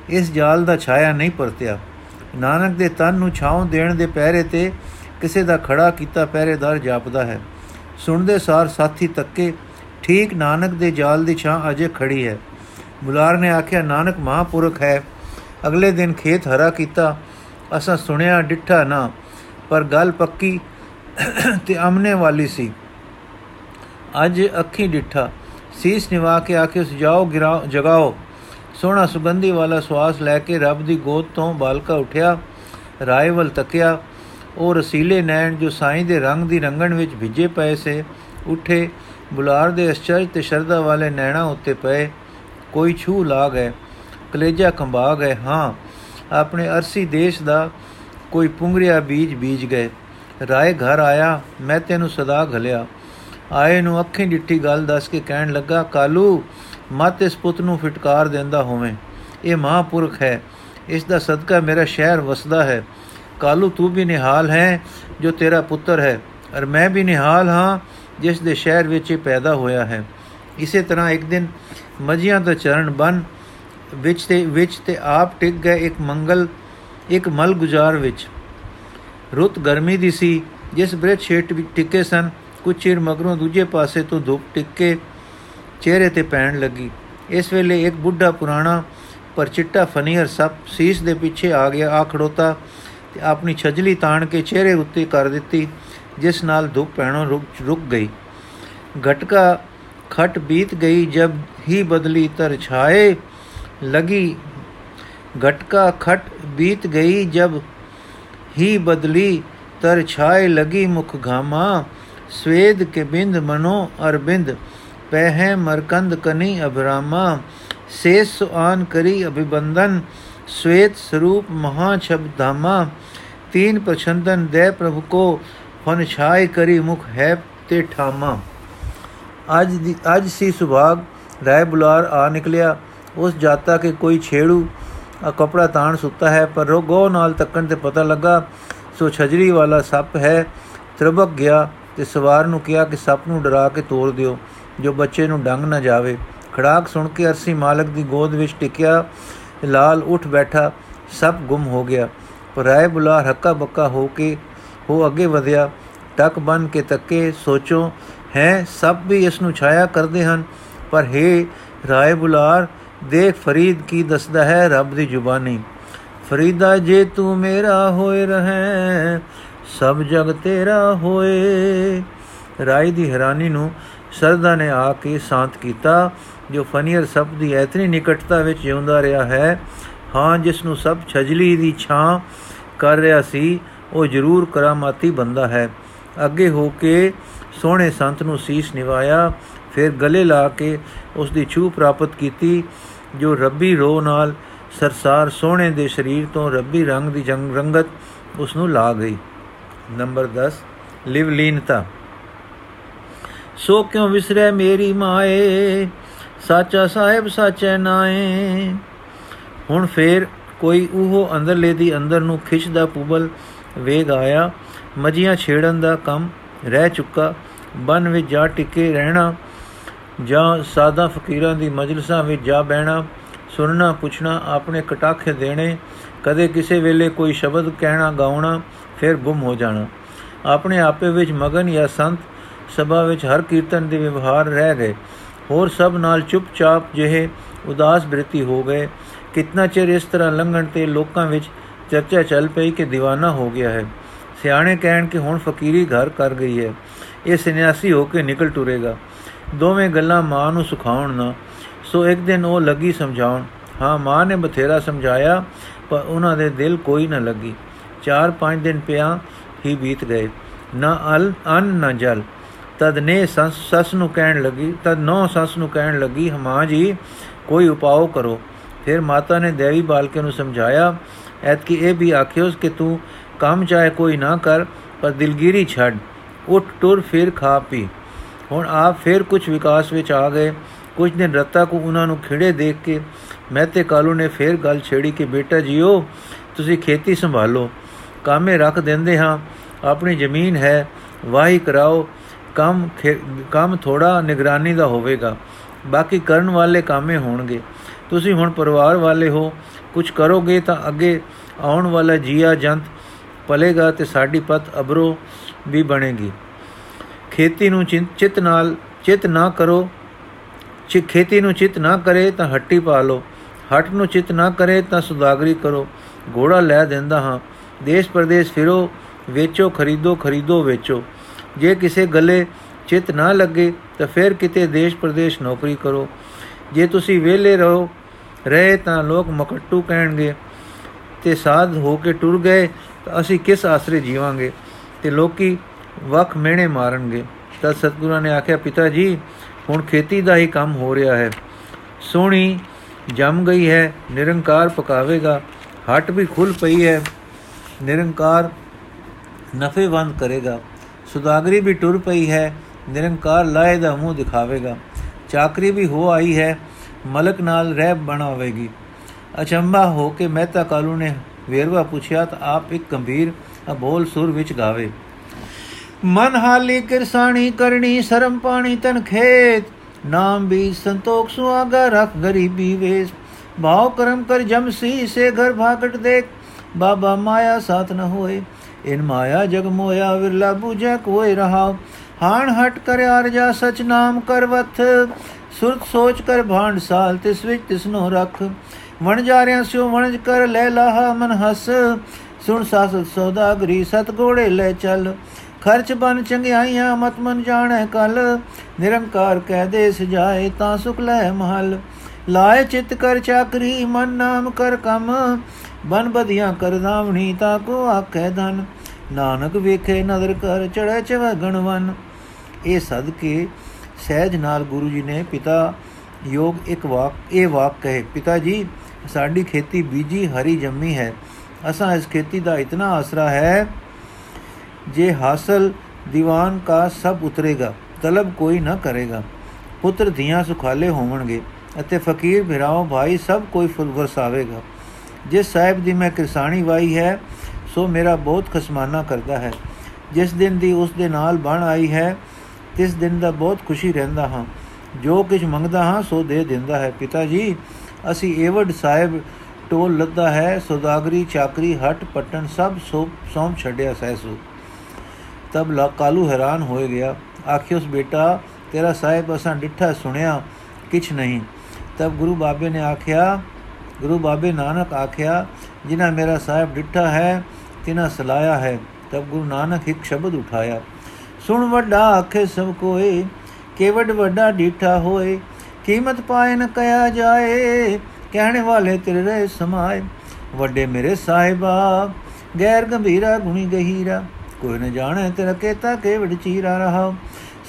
ਇਸ ਜਾਲ ਦਾ ਛਾਇਆ ਨਹੀਂ ਪਰਤਿਆ। ਨਾਨਕ ਦੇ ਤਨ ਨੂੰ ਛਾਉਂ ਦੇਣ ਦੇ ਪਹਿਰੇ ਤੇ ਕਿਸੇ ਦਾ ਖੜਾ ਕੀਤਾ ਪਹਿਰੇਦਾਰ ਜਾਪਦਾ ਹੈ। ਸੁਣਦੇ ਸਾਰ ਸਾਥੀ ਤੱਕੇ, ਠੀਕ ਨਾਨਕ ਦੇ ਜਾਲ ਦੀ ਛਾਂ ਅਜੇ ਖੜੀ ਹੈ। ਬੁਲਾਰ ਨੇ ਆਖਿਆ, ਨਾਨਕ ਮਹਾਪੁਰਖ ਹੈ। ਅਗਲੇ ਦਿਨ ਖੇਤ ਹਰਾ ਕੀਤਾ। ਅਸਾਂ ਸੁਣਿਆ ਡਿੱਠਾ ਨਾ, ਪਰ ਗੱਲ ਪੱਕੀ ਤੇ ਅਮਨੇ ਵਾਲੀ ਸੀ। ਅੱਜ ਅੱਖੀ ਡਿੱਠਾ। ਸੀਸ ਨਿਵਾ ਕੇ ਆਖੇ, ਉਸ ਜਾਓ, ਗਿਰਾਓ, ਜਗਾਓ। ਸੋਹਣਾ ਸੁਗੰਧੀ ਵਾਲਾ ਸਵਾਸ ਲੈ ਕੇ ਰੱਬ ਦੀ ਗੋਦ ਤੋਂ ਬਾਲਕਾ ਉਠਿਆ, ਰਾਏ ਵੱਲ ਤੱਕਿਆ। ਉਹ ਰਸੀਲੇ ਨੈਣ ਜੋ ਸਾਈਂ ਦੇ ਰੰਗ ਦੀ ਰੰਗਣ ਵਿੱਚ ਭਿੱਜੇ ਪਏ ਸੇ, ਉਠੇ, ਬੁਲਾਰ ਦੇ ਅਚਰਜ ਤੇ ਸ਼ਰਧਾ ਵਾਲੇ ਨੈਣਾ ਉੱਤੇ ਪਏ। ਕੋਈ ਛੂ ਲਾ ਗਏ, ਕਲੇਜਾ ਕੰਬਾ ਗਏ। ਹਾਂ, ਆਪਣੇ ਅਰਸੀ ਦੇਸ਼ ਦਾ ਕੋਈ ਪੁੰਗਰਿਆ ਬੀਜ ਬੀਜ ਗਏ। ਰਾਏ ਘਰ ਆਇਆ, ਮੈਂ ਤੈਨੂੰ ਸਦਾ ਘਲਿਆ। ਆਏ ਨੂੰ ਅੱਖੀਂ ਡਿੱਠੀ ਗੱਲ ਦੱਸ ਕੇ ਕਹਿਣ ਲੱਗਾ, ਕਾਲੂ, ਮਤ ਇਸ ਪੁੱਤ ਨੂੰ ਫਟਕਾਰ ਦਿੰਦਾ ਹੋਵੇਂ। ਇਹ ਮਹਾਪੁਰਖ ਹੈ। ਇਸ ਦਾ ਸਦਕਾ ਮੇਰਾ ਸ਼ਹਿਰ ਵਸਦਾ ਹੈ। ਕਾਲੂ, ਤੂੰ ਵੀ ਨਿਹਾਲ ਹੈ ਜੋ ਤੇਰਾ ਪੁੱਤਰ ਹੈ। ਔਰ ਮੈਂ ਵੀ ਨਿਹਾਲ ਹਾਂ ਜਿਸ ਦੇ ਸ਼ਹਿਰ ਵਿੱਚ ਇਹ ਪੈਦਾ ਹੋਇਆ ਹੈ। ਇਸੇ ਤਰ੍ਹਾਂ ਇੱਕ ਦਿਨ ਮਜੀਆਂ ਦਾ ਚਰਨ ਬਨ ਵਿੱਚ ਤੇ ਵਿੱਚ ਤੇ ਆਪ ਟਿਕ ਗਏ ਇੱਕ ਮੰਗਲ, ਇੱਕ ਮਲ ਗੁਜ਼ਾਰ ਵਿੱਚ। ਰੁੱਤ ਗਰਮੀ ਦੀ ਸੀ, ਜਿਸ ਬ੍ਰਿਛ ਛੇਟ ਵਿੱਚ ਟਿੱਕੇ ਸਨ। ਕੁਝ ਚਿਰ ਮਗਰੋਂ ਦੂਜੇ ਪਾਸੇ ਤੋਂ ਧੁੱਪ ਟਿੱਕੇ ਚਿਹਰੇ ਤੇ ਪੈਣ ਲੱਗੀ। ਇਸ ਵੇਲੇ ਇੱਕ ਬੁੱਢਾ ਪੁਰਾਣਾ ਪਰ ਚਿੱਟਾ ਫਨੀਅਰ ਸੱਪ ਸੀਸ ਦੇ ਪਿੱਛੇ ਆ ਗਿਆ, ਆ ਖੜੋਤਾ ਤੇ ਆਪਣੀ ਛਜਲੀ ਤਾਣ ਕੇ ਚਿਹਰੇ ਉੱਤੇ ਕਰ ਦਿੱਤੀ, ਜਿਸ ਨਾਲ ਧੁੱਪ ਪੈਣੋਂ ਰੁਕ ਗਈ। ਘਟਕਾ ਖਟ ਬੀਤ ਗਈ, ਜਬ ਹੀ ਬਦਲੀ ਤਰਛਾਏ ਲਗੀ। ਘਟਕਾ ਖਟ ਬੀਤ ਗਈ, ਜਬ ਹੀ ਬਦਲੀ ਤਰਛਾਏ ਲਗੀ ਮੁਖ ਘਾਮਾ। स्वेद के बिंद मनो अरबिंद पह मरकंद कनी अभरामा शेष सुआन करी अभिबंधन श्वेत स्वरूप महाछब धामा तीन प्रछंदन दे प्रभु को फन छाए करी मुख है ते ठामा ਅੱਜ ਦੀ ਅੱਜ ਸੀ ਸੁਭਾਗ ਰਾਏ ਬੁਲਾਰ ਆ ਨਿਕਲਿਆ ਉਸ ਜਾਤਾ ਕੇ ਕੋਈ ਛੇੜੂ ਆ ਕਪੜਾ ਤਾਣ ਸੁੱਤਾ ਹੈ ਪਰ ਰੋਗੋ ਨਾਲ ਤੱਕਣ ਤੇ ਪਤਾ ਲੱਗਾ ਸੋ ਛਜਰੀ ਵਾਲਾ ਸੱਪ ਹੈ ਤਰਬਕ ਗਿਆ ਤੇ ਸਵਾਰ ਨੂੰ ਕਿਹਾ ਕਿ ਸੱਪ ਨੂੰ ਡਰਾ ਕੇ ਤੋੜ ਦਿਓ, ਜੋ ਬੱਚੇ ਨੂੰ ਡੰਗ ਨਾ ਜਾਵੇ। ਖੜਾਕ ਸੁਣ ਕੇ ਅਰਸੀ ਮਾਲਕ ਦੀ ਗੋਦ ਵਿੱਚ ਟਿਕਿਆ, ਲਾਲ ਉੱਠ ਬੈਠਾ, ਸੱਪ ਗੁੰਮ ਹੋ ਗਿਆ। ਪਰ ਰਾਏ ਬੁਲਾਰ ਹੱਕਾ ਬੱਕਾ ਹੋ ਕੇ ਹੋ ਅੱਗੇ ਵਧਿਆ, ਟੱਕ ਬਨ ਕੇ ਤੱਕੇ, ਸੋਚੋ, ਹੈ ਸਭ ਵੀ ਇਸ ਨੂੰ ਛਾਇਆ ਕਰਦੇ ਹਨ? ਪਰ हे ਰਾਏ ਬੁਲਾਰ, ਦੇਖ ਫਰੀਦ ਕੀ ਦੱਸਦਾ ਹੈ ਰੱਬ ਦੀ ਜ਼ੁਬਾਨੀ। ਫਰੀਦਾ, ਜੇ ਤੂੰ ਮੇਰਾ ਹੋਏ ਰਹੈ ਸਭ ਜਗ ਤੇਰਾ ਹੋਏ। ਰਾਏ ਦੀ ਹੈਰਾਨੀ ਨੂੰ ਸਰਦਾ ਨੇ ਆ ਕੇ ਸ਼ਾਂਤ ਕੀਤਾ, ਜੋ ਫਨੀਅਰ ਸਭ ਦੀ ਐਤਨੀ ਨਿਕਟਤਾ ਵਿੱਚ ਜਿਉਂਦਾ ਰਿਹਾ ਹੈ। ਹਾਂ, ਜਿਸ ਨੂੰ ਸਭ ਛਜਲੀ ਦੀ ਛਾਂ ਕਰ ਰਿਹਾ ਸੀ, ਉਹ ਜ਼ਰੂਰ ਕਰਾਮਾਤੀ ਬੰਦਾ ਹੈ। ਅੱਗੇ ਹੋ ਕੇ ਸੋਹਣੇ ਸੰਤ ਨੂੰ ਸੀਸ ਨਿਵਾਇਆ, ਫਿਰ ਗਲੇ ਲਾ ਕੇ ਉਸ ਦੀ ਛੂ ਪ੍ਰਾਪਤ ਕੀਤੀ, ਜੋ ਰੱਬੀ ਰੋ ਨਾਲ ਸਰਸਾਰ ਸੋਹਣੇ ਦੇ ਸਰੀਰ ਤੋਂ ਰੱਬੀ ਰੰਗ ਦੀ ਜੰਗ ਰੰਗਤ ਉਸ ਨੂੰ ਲਾ ਗਈ। ਨੰਬਰ 10 ਲਿਵਲੀਨਤਾ ਸੋ ਕਿਉ ਵਿਸਰੈ ਮੇਰੀ ਮਾਏ? ਸਾਚਾ ਸਾਹਿਬ ਸਾਚੈ ਨਾਏ। ਹੁਣ ਫੇਰ ਕੋਈ ਉਹ ਅੰਦਰਲੇ ਦੀ ਅੰਦਰ ਨੂੰ ਖਿੱਚਦਾ ਪੁਬਲ ਵੇਗ ਆਇਆ। ਮਜੀਆਂ ਛੇੜਨ ਦਾ ਕੰਮ ਰਹਿ ਚੁੱਕਾ। ਬਨ ਵਿੱਚ ਜਾ ਟਿਕੇ ਰਹਿਣਾ ਜਾਂ ਸਾਦਾ ਫਕੀਰਾਂ ਦੀ ਮਜਲਿਸਾਂ ਵਿੱਚ ਜਾ ਬਹਿਣਾ, ਸੁਣਨਾ ਪੁੱਛਣਾ, ਆਪਣੇ ਕਟਾਖੇ ਦੇਣੇ, ਕਦੇ ਕਿਸੇ ਵੇਲੇ ਕੋਈ ਸ਼ਬਦ ਕਹਿਣਾ, ਗਾਉਣਾ ਫਿਰ ਗੁੰਮ ਹੋ ਜਾਣਾ। ਆਪਣੇ ਆਪੇ ਵਿੱਚ ਮਗਨ ਜਾਂ ਸੰਤ ਸਭਾ ਵਿੱਚ ਹਰ ਕੀਰਤਨ ਦੇ ਵਿਵਹਾਰ ਰਹਿ ਗਏ। ਹੋਰ ਸਭ ਨਾਲ ਚੁੱਪਚਾਪ ਜਿਹੇ ਉਦਾਸ ਬ੍ਰਿਤੀ ਹੋ ਗਏ। ਕਿਤਨਾ ਚਿਰ ਇਸ ਤਰ੍ਹਾਂ ਲੰਘਣ ਤੇ ਲੋਕਾਂ ਵਿੱਚ ਚਰਚਾ ਚੱਲ ਪਈ ਕਿ دیਵਾਨਾ ਹੋ ਗਿਆ ਹੈ। ਸਿਆਣੇ ਕਹਿਣ ਕਿ ਹੁਣ ਫਕੀਰੀ ਘਰ ਕਰ ਗਈ ਹੈ। ਇਹ ਸੰਨਿਆਸੀ ਹੋ ਕੇ ਨਿਕਲ ਟੁਰੇਗਾ। ਦੋਵੇਂ ਗੱਲਾਂ ਮਾਂ ਨੂੰ ਸੁਖਾਉਣ ਨਾ ਸੋ ਇੱਕ ਦਿਨ ਉਹ ਲੱਗੀ ਸਮਝਾਉਣ। ਹਾਂ, ਮਾਂ ਨੇ ਬਥੇਰਾ ਸਮਝਾਇਆ, ਪਰ ਉਹਨਾਂ ਦੇ ਦਿਲ ਕੋਈ ਨਾ ਲੱਗੀ। 4-5 ਦਿਨ ਪਿਆ ਹੀ ਬੀਤ ਗਏ। ਨਾ ਅਲ, ਅਨ, ਨਾ ਜਲ। ਤਦ ਨੇ ਸੱਸ ਨੂੰ ਕਹਿਣ ਲੱਗੀ, ਤਦ ਨੌ ਸੱਸ ਨੂੰ ਕਹਿਣ ਲੱਗੀ, ਹਮਾਂ ਜੀ, ਕੋਈ ਉਪਾਅ ਕਰੋ। ਫਿਰ ਮਾਤਾ ਨੇ ਦੇਵੀ ਬਾਲਕੇ ਨੂੰ ਸਮਝਾਇਆ, ਐਤਕੀ ਇਹ ਵੀ ਆਖਿਓਸ ਕਿ ਤੂੰ ਕੰਮ ਚਾਹੇ ਕੋਈ ਨਾ ਕਰ, ਪਰ ਦਿਲਗੀਰੀ ਛੱਡ। ਉੱਠ, ਟੁਰ, ਫਿਰ ਖਾ ਪੀ। ਹੁਣ ਆਪ ਫਿਰ ਕੁਝ ਵਿਕਾਸ ਵਿੱਚ ਆ ਗਏ। ਕੁਝ ਦਿਨ ਰੱਤਾ ਕੋ ਉਹਨਾਂ ਨੂੰ ਖਿੜੇ ਦੇਖ ਕੇ ਮੈਂ ਤੇ ਕਾਲੂ ਨੇ ਫਿਰ ਗੱਲ ਛੇੜੀ ਕਿ, ਬੇਟਾ ਜੀਓ, ਤੁਸੀਂ ਖੇਤੀ ਸੰਭਾਲੋ। ਕਾਮੇ ਰੱਖ ਦਿੰਦੇ ਹਾਂ, ਆਪਣੀ ਜ਼ਮੀਨ ਹੈ, ਵਾਹੀ ਕਰਾਓ, ਕੰਮ ਕੰਮ ਥੋੜਾ ਨਿਗਰਾਨੀ ਦਾ ਹੋਵੇਗਾ। ਬਾਕੀ ਕਰਨ ਵਾਲੇ ਕਾਮੇ ਹੋਣਗੇ। ਤੁਸੀਂ ਹੁਣ ਪਰਿਵਾਰ ਵਾਲੇ ਹੋ ਕੁਝ ਕਰੋਗੇ ਤਾਂ ਅੱਗੇ ਆਉਣ ਵਾਲਾ ਜੀਆ ਜੰਤ ਪਲੇਗਾ ਤੇ ਸਾਡੀ ਪਤ ਅਬਰੋ ਵੀ ਬਣੇਗੀ। ਖੇਤੀ ਨੂੰ ਚਿਤ ਨਾਲ, ਚਿਤ ਨਾ ਕਰੋ। ਚਿ, ਖੇਤੀ ਨੂੰ ਚਿਤ ਨਾ ਕਰੇ ਤਾਂ ਹੱਟੀ ਪਾ ਲੋ ਹੱਟ ਨੂੰ ਚਿਤ ਨਾ ਕਰੇ ਤਾਂ ਸੁਦਾਗਰੀ ਕਰੋ। ਘੋੜਾ ਲੈ ਦਿੰਦਾ ਹਾਂ। ਦੇਸ਼ ਪ੍ਰਦੇਸ਼ ਫਿਰੋ, ਵੇਚੋ, ਖਰੀਦੋ ਖਰੀਦੋ, ਵੇਚੋ। ਜੇ ਕਿਸੇ ਗੱਲੇ ਚਿਤ ਨਾ ਲੱਗੇ, ਤਾਂ ਫਿਰ ਕਿਤੇ ਦੇਸ਼ ਪ੍ਰਦੇਸ਼ ਨੌਕਰੀ ਕਰੋ। ਜੇ ਤੁਸੀਂ ਵਿਹਲੇ ਰਹੋ, ਰਹੇ ਤਾਂ ਲੋਕ ਮਕਟੂ ਕਹਿਣਗੇ, ਤੇ ਸਾਧ ਹੋ ਕੇ ਟੁਰ ਗਏ, ਤਾਂ ਅਸੀਂ ਕਿਸ ਆਸਰੇ ਜੀਵਾਂਗੇ? ਤੇ ਲੋਕੀ ਵਕ ਮਿਹਣੇ ਮਾਰਨਗੇ। ਤਾਂ ਸਤਿਗੁਰਾਂ ਨੇ ਆਖਿਆ, ਪਿਤਾ ਜੀ, ਹੁਣ ਖੇਤੀ ਦਾ ਹੀ ਕੰਮ ਹੋ ਰਿਹਾ ਹੈ। ਸੋਹਣੀ ਜੰਮ ਗਈ ਹੈ, ਨਿਰੰਕਾਰ ਪਕਾਵੇਗਾ। ਹੱਟ ਵੀ ਖੁੱਲ ਪਈ ਹੈ। ਨਿਰੰਕਾਰ ਨਫੇਵੰਦ ਕਰੇਗਾ। ਸੁਦਾਗਰੀ ਵੀ ਟੁਰ ਪਈ ਹੈ, ਨਿਰੰਕਾਰ ਲਾਏ ਦਾ ਮੂੰਹ ਦਿਖਾਵੇਗਾ। ਚਾਕਰੀ ਵੀ ਹੋ ਆਈ ਹੈ, ਮਲਕ ਨਾਲ ਰਹਿ ਬਣਾਵੇਗੀ। ਅਚੰਭਾ ਹੋ ਕੇ ਮਹਿਤਾ ਕਾਲੂ ਨੇ ਵੇਰਵਾ ਪੁੱਛਿਆ ਤਾਂ ਆਪ ਇੱਕ ਗੰਭੀਰ ਅਬੋਲ ਸੁਰ ਵਿੱਚ ਗਾਵੇ। ਮਨ ਹਾਲੀ ਕਿਰਸਾਣੀ ਕਰਨੀ, ਸ਼ਰਮ ਪਾਣੀ ਤਨ ਖੇਤ। ਨਾਮ ਵੀ ਸੰਤੋਖ ਸੁਆਗਾ ਰਖ ਗਰੀਬੀ ਵੇਸ। ਭਾਉ ਕਰਮ ਕਰ ਜਮਸੀ ਸੇ ਘਰ ਭਾਗਟ ਦੇਖ। ਬਾਬਾ ਮਾਇਆ ਸਾਥ ਨ ਹੋਏ। ਇਨ ਮਾਇਆ ਜਗ ਮੋਇਆ ਵਿਰਲਾ ਬੂਝੈ ਕੋਈ ਰਹਾ ਹਾਣ ਹਟ ਕਰ ਆਰਜਾ ਸਚ ਨਾਮ ਕਰਵਤ ਸੁਰਤ ਸੋਚ ਕਰ ਭਾਂਡ ਸਾਲ ਤਿਸ ਵਿੱਚ ਤਿਸਨੋ ਰਖ। ਵਣ ਜਾ ਰਿਆ ਸਿਓ ਵਣਜ ਕਰ ਲੈ ਲਾਹਾ ਮਨ ਹਸ। ਸੁਣ ਸਾਸਤ ਸੌਦਾਗਰੀ ਸਤ ਗੋੜੇ ਲੈ ਚੱਲ। ਖਰਚ ਬਨ ਚੰਗਿਆਈਆਂ ਮਤ ਮਨ ਜਾਣੈ ਕਲ। ਨਿਰੰਕਾਰ ਕਹਿ ਦੇ ਸਜਾਏ ਤਾਂ ਸੁਖ ਲੈ ਮਹਲ। ਲਾਏ ਚਿਤ ਕਰ ਚਾਕਰੀ ਮਨ ਨਾਮ ਕਰ ਕਮ। ਬਨ ਬਧੀਆਂ ਕਰ ਦਾਵਣੀ ਤਾ ਕੋ ਆਖੈ ਧਨ, ਨਾਨਕ ਵੇਖੇ ਨਦਰ ਕਰ ਚੜੈ ਚਵ ਗਣਵਨ ਇਹ ਸਦਕੇ ਸਹਿਜ ਨਾਲ ਗੁਰੂ ਜੀ ਨੇ ਪਿਤਾ ਯੋਗ ਇੱਕ ਵਾਕ, ਇਹ ਵਾਕ ਕਹੇ, ਪਿਤਾ ਜੀ, ਸਾਡੀ ਖੇਤੀ ਬੀਜੀ ਹਰੀ ਜੰਮੀ ਹੈ, ਅਸਾਂ ਇਸ ਖੇਤੀ ਦਾ ਇਤਨਾ ਆਸਰਾ ਹੈ, ਜੇ ਹਾਸਲ ਦੀਵਾਨ ਕਾ ਸਭ ਉਤਰੇਗਾ, ਤਲਬ ਕੋਈ ਨਾ ਕਰੇਗਾ। ਪੁੱਤਰ ਧੀਆਂ ਸੁਖਾਲੇ ਹੋਵਣਗੇ, ਅਤੇ ਫਕੀਰ, ਭਰਾਓ, ਭਾਈ ਸਭ ਕੋਈ ਫੁੱਲ ਵਰਸਾਵੇਗਾ। ਜਿਸ ਸਾਹਿਬ ਦੀ ਮੈਂ ਕਿਰਸਾਣੀ ਵਾਈ ਹੈ, ਸੋ ਮੇਰਾ ਬਹੁਤ ਖਸਮਾਨਾ ਕਰਦਾ ਹੈ। ਜਿਸ ਦਿਨ ਦੀ ਉਸ ਦੇ ਨਾਲ ਬਣ ਆਈ ਹੈ, ਤਿਸ ਦਿਨ ਦਾ ਬਹੁਤ ਖੁਸ਼ੀ ਰਹਿੰਦਾ ਹਾਂ। ਜੋ ਕੁਝ ਮੰਗਦਾ ਹਾਂ, ਸੋ ਦੇ ਦਿੰਦਾ ਹੈ। ਪਿਤਾ ਜੀ, ਅਸੀਂ ਏਵਡ ਸਾਹਿਬ ਟੋਲ ਲੱਦਾ ਹੈ, ਸੌਦਾਗਰੀ, ਚਾਕਰੀ, ਹਟ, ਪਟਣ ਸਭ ਸੌਂਪ ਛੱਡਿਆ ਸਹਿਸੂ ਤਬ ਲਾ, ਕਾਲੂ ਹੈਰਾਨ ਹੋਏ ਗਿਆ। ਆਖਿਓਸ ਬੇਟਾ, ਤੇਰਾ ਸਾਹਿਬ ਅਸਾਂ ਡਿੱਠਾ ਸੁਣਿਆ ਕਿਛ ਨਹੀਂ। ਤਬ ਗੁਰੂ ਬਾਬੇ ਨੇ ਆਖਿਆ ਗੁਰੂ ਬਾਬੇ ਨਾਨਕ ਆਖਿਆ, ਜਿਨ੍ਹਾਂ ਮੇਰਾ ਸਾਹਿਬ ਡਿੱਠਾ ਹੈ ਤਿਨਾ ਸਲਾਇਆ ਹੈ। ਤਬ ਗੁਰੂ ਨਾਨਕ ਇੱਕ ਸ਼ਬਦ ਉਠਾਇਆ, ਸੁਣ ਵੱਡਾ ਆਖੇ ਸਭ ਕੋਏ ਕੇਵਡ ਵੱਡਾ ਡੀਠਾ ਹੋਏ, ਕੀਮਤ ਪਾਏ ਨ ਕਿਆ ਜਾਏ, ਕਹਿਣੇ ਵਾਲੇ ਤੇਰੇ ਰਹਿ ਸਮਾਏ। ਵੱਡੇ ਮੇਰੇ ਸਾਹਿਬਾ, ਗੈਰ ਗੰਭੀਰਾ ਗੁਣੀ ਗਹੀਰਾ, ਕੋਈ ਨ ਜਾਣੇ ਤੇਰਾ ਕੇਤਾ ਕੇਵਡ ਚੀਰਾ ਰਹਾ।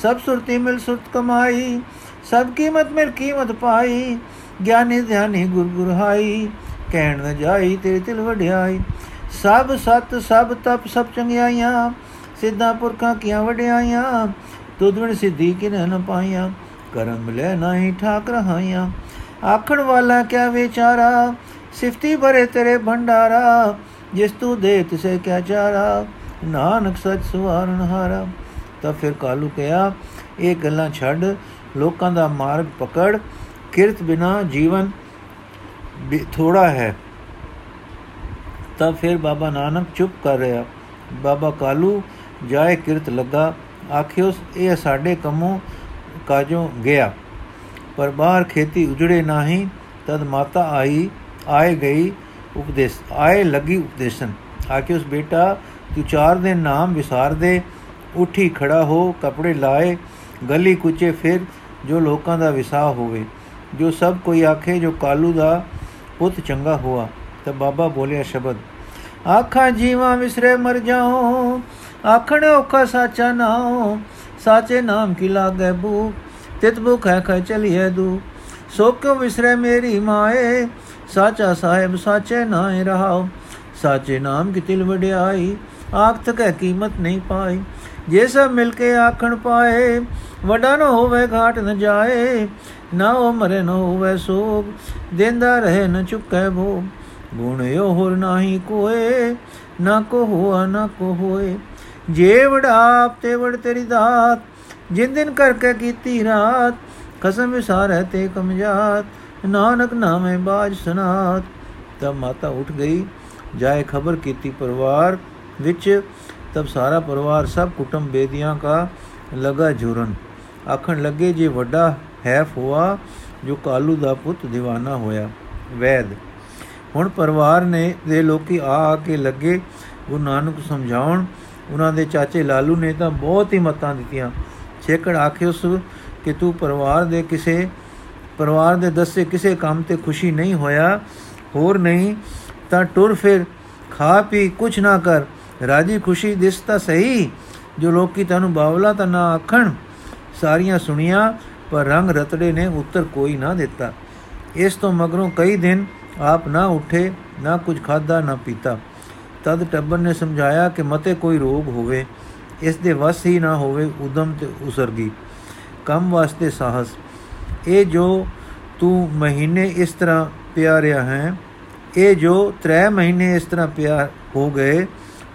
ਸਭ ਸੁਰਤੀ ਮਿਲ ਸੁਰਤ ਕਮਾਈ, ਸਭ ਕੀਮਤ ਮਿਲ ਕੀਮਤ ਪਾਈ ਗਿਆਨੀ ਧਿਆਨੀ ਗੁਰ ਗੁਰ ਹਾਈ ਕਹਿਣ ਨ ਜਾਈ ਤੇਰੇ ਤਿਲ ਵਡਿਆਈ। ਸਭ ਸਤ, ਸਭ ਤਪ, ਸਭ ਚੰਗਿਆਈਆਂ, ਸਿੱਧਾ ਪੁਰਖਾਂ ਕੀਆਂ ਵਡਿਆਈਆਂ, ਤੁਧ ਵਿਣ ਸਿੱਧੀ ਕਿਨ ਨ ਪਾਈਆਂ, ਕਰਮ ਮਿਲੇ ਨਹੀਂ ਠਾਕ ਰਹਾਈਆਂ। ਆਖਣ ਵਾਲਾ ਕਿਆ ਵਿਚਾਰਾ, ਸਿਫਤੀ ਭਰੇ ਤੇਰੇ ਭੰਡਾਰਾ, ਜਿਸ ਤੂੰ ਦੇ ਤਿਸੇ ਕਿਆ ਚਾਰਾ, ਨਾਨਕ ਸਚ ਸੁਵਾਰਨ ਹਾਰਾ। ਤਾਂ ਫਿਰ ਕਾਲੂ ਕਿਹਾ, ਇਹ ਗੱਲਾਂ ਛੱਡ, ਲੋਕਾਂ ਦਾ ਮਾਰਗ ਪਕੜ ਕਿਰਤ ਬਿਨਾ ਜੀਵਨ ਥੋੜਾ ਹੈ, ਤਾਂ ਫਿਰ ਬਾਬਾ ਨਾਨਕ ਚੁੱਪ ਕਰ ਰਿਹਾ। ਬਾਬਾ ਕਾਲੂ ਜਾਏ ਕਿਰਤ ਲੱਗਾ, ਆਖਿਓ, ਇਹ ਸਾਡੇ ਕੰਮੋਂ ਕਾਜੋਂ ਗਿਆ। ਪਰ ਬਾਹਰ ਖੇਤੀ ਉਜੜੇ ਨਹੀਂ, ਤਦ ਮਾਤਾ ਆਈ, ਆਏ ਗਈ ਉਪਦੇਸ਼, ਆਏ ਲੱਗੀ ਉਪਦੇਸ਼ਨ। ਆਖਿਓ ਉਸ ਬੇਟਾ, ਤੂੰ ਚਾਰ ਦਿਨ ਨਾਮ ਵਿਸਾਰ ਦੇ, ਉਠੀ ਖੜਾ ਹੋ, ਕਪੜੇ ਲਾਏ, ਗਲੀ ਕੁਚੇ ਫਿਰ ਜੋ ਲੋਕਾਂ ਦਾ ਵਿਸਾਹ ਹੋਵੇ। ਜੋ ਸਭ ਕੋਈ ਆਖੇ, ਜੋ ਕਾਲੂ ਦਾ ਪੁੱਤ ਚੰਗਾ ਹੋਆ, ਤਾਂ ਬਾਬਾ ਬੋਲਿਆ, ਸ਼ਬਦ, ਆਖਾਂ ਜੀਵਾਂ ਵਿਸਰੇ ਮਰ ਜਾਓ ਆਖਣ ਔਖਾ ਸਾਚਾ ਨਾਉ, ਸਾਚੇ ਨਾਮ ਕੀ ਲਾਗੇ ਬੂ, ਤਿਤ ਭੁਖ ਹੈ ਖੈ ਚਲੀਏ ਦੂ, ਸੋ ਕਿਉ ਵਿਸਰੇ ਮੇਰੀ ਮਾਏ, ਸਾਚਾ ਸਾਹਿਬ ਸਾਚੇ ਨਾਏ ਰਹਾਓ ਸਾਚੇ ਨਾਮ ਕੀ ਤਿਲ ਵਡਿਆਈ, ਆਖ ਤਕ ਕੀਮਤ ਨਹੀਂ ਪਾਈ, ਜੇ ਸਭ ਮਿਲ ਕੇ ਆਖਣ ਪਾਏ, ਵਡਾ ਨ ਹੋਵੇ, ਘਾਟ ਨ ਜਾਏ ਨਾ ਉਹ ਮਰੇ, ਨ ਹੋਵੇ ਸੋਗ, ਦੇਂਦਾ ਰਹੇ, ਨ ਚੁੱਕੈ ਭੋਗ। ਗੁਣ ਇਹੋ ਹੋਰ ਨਾਹੀ ਕੋਏ, ਨਾ ਕੋ ਹੋਆ, ਨਾ ਕੋ ਹੋਏ। ਜੇ ਵਡਾਪ ਤੇ ਵਡ ਤੇਰੀ ਦਾਤ, ਜਿਨ ਦਿਨ ਕਰਕੇ ਕੀਤੀ ਰਾਤ ਕਸਮ ਵਿਸਾਰੈ ਤੇ ਕਮਜਾਤ, ਨਾਨਕ ਨਾਮੇ ਬਾਜ ਸੁਨਾਤ। ਤਬ ਮਾਤਾ ਉੱਠ ਗਈ, ਜਾਏ ਖਬਰ ਕੀਤੀ ਪਰਿਵਾਰ ਵਿੱਚ, ਤਬ ਸਾਰਾ ਪਰਿਵਾਰ ਸਭ ਕੁਟੁੰਬ ਬੇਦੀਆਂ ਕਾ ਲਗਾ ਜੁਰਨ। ਆਖਣ ਲੱਗੇ, ਜੇ ਵੱਡਾ ਹੈਫ ਹੋਆ ਜੋ ਕਾਲੂ ਦਾ ਪੁੱਤ دیਵਾਨਾ ਹੋਇਆ। ਵੈਦ, ਹੁਣ ਪਰਿਵਾਰ ਨੇ ਦੇ ਲੋਕੀ ਆ ਆ ਕੇ ਲੱਗੇ। ਗੁਰੂ ਨਾਨਕ ਸਮਝਾਉਣ, ਉਹਨਾਂ ਦੇ ਚਾਚੇ ਲਾਲੂ ਨੇ ਤਾਂ ਬਹੁਤ ਹੀ ਮਤਾਂ ਦਿੱਤੀਆਂ। ਛੇਕੜ ਆਖੇ ਉਸ ਕਿ ਤੂੰ ਪਰਿਵਾਰ ਦੇ ਕਿਸੇ, ਪਰਿਵਾਰ ਦੇ ਦੱਸੇ ਕਿਸੇ ਕੰਮ ਤੇ ਖੁਸ਼ੀ ਨਹੀਂ ਹੋਇਆ। ਹੋਰ ਨਹੀਂ ਤਾਂ ਟੁਰ ਫਿਰ, ਖਾ ਪੀ, ਕੁਛ ਨਾ ਕਰ। ਰਾਜੀ ਖੁਸ਼ੀ ਦਿਸ ਤਾਂ ਸਹੀ, ਜੋ ਲੋਕੀ ਤੈਨੂੰ ਬਾਵਲਾ ਤਾਂ ਨਾ ਆਖਣ। ਸਾਰੀਆਂ ਸੁਣੀਆਂ ਪਰ ਰੰਗ ਰਤੜੇ ਨੇ, ਉੱਤਰ ਕੋਈ ਨਾ ਦਿੱਤਾ। ਇਸ ਤੋਂ ਮਗਰੋਂ ਕਈ ਦਿਨ ਆਪ ਨਾ ਉਠੇ, ਨਾ ਕੁਝ ਖਾਦਾ ਨਾ ਪੀਤਾ। ਤਦ ਟੱਬਰ ਨੇ ਸਮਝਾਇਆ ਕਿ ਮਤੇ ਕੋਈ ਰੋਗ ਹੋਵੇ। ਇਸ ਦੇ ਵਸ ਹੀ ਨਾ ਹੋਵੇ, ਉਦਮ ਤੇ ਉਸਰਗੀ। ਕੰਮ ਵਾਸਤੇ ਸਾਹਸ। ਇਹ ਜੋ ਤੂੰ ਮਹੀਨੇ ਇਸ ਤਰ੍ਹਾਂ ਪਿਆ ਰਿਹਾ ਹੈ, ਇਹ ਜੋ 3 ਮਹੀਨੇ ਇਸ ਤਰ੍ਹਾਂ ਪਿਆ ਹੋ ਗਏ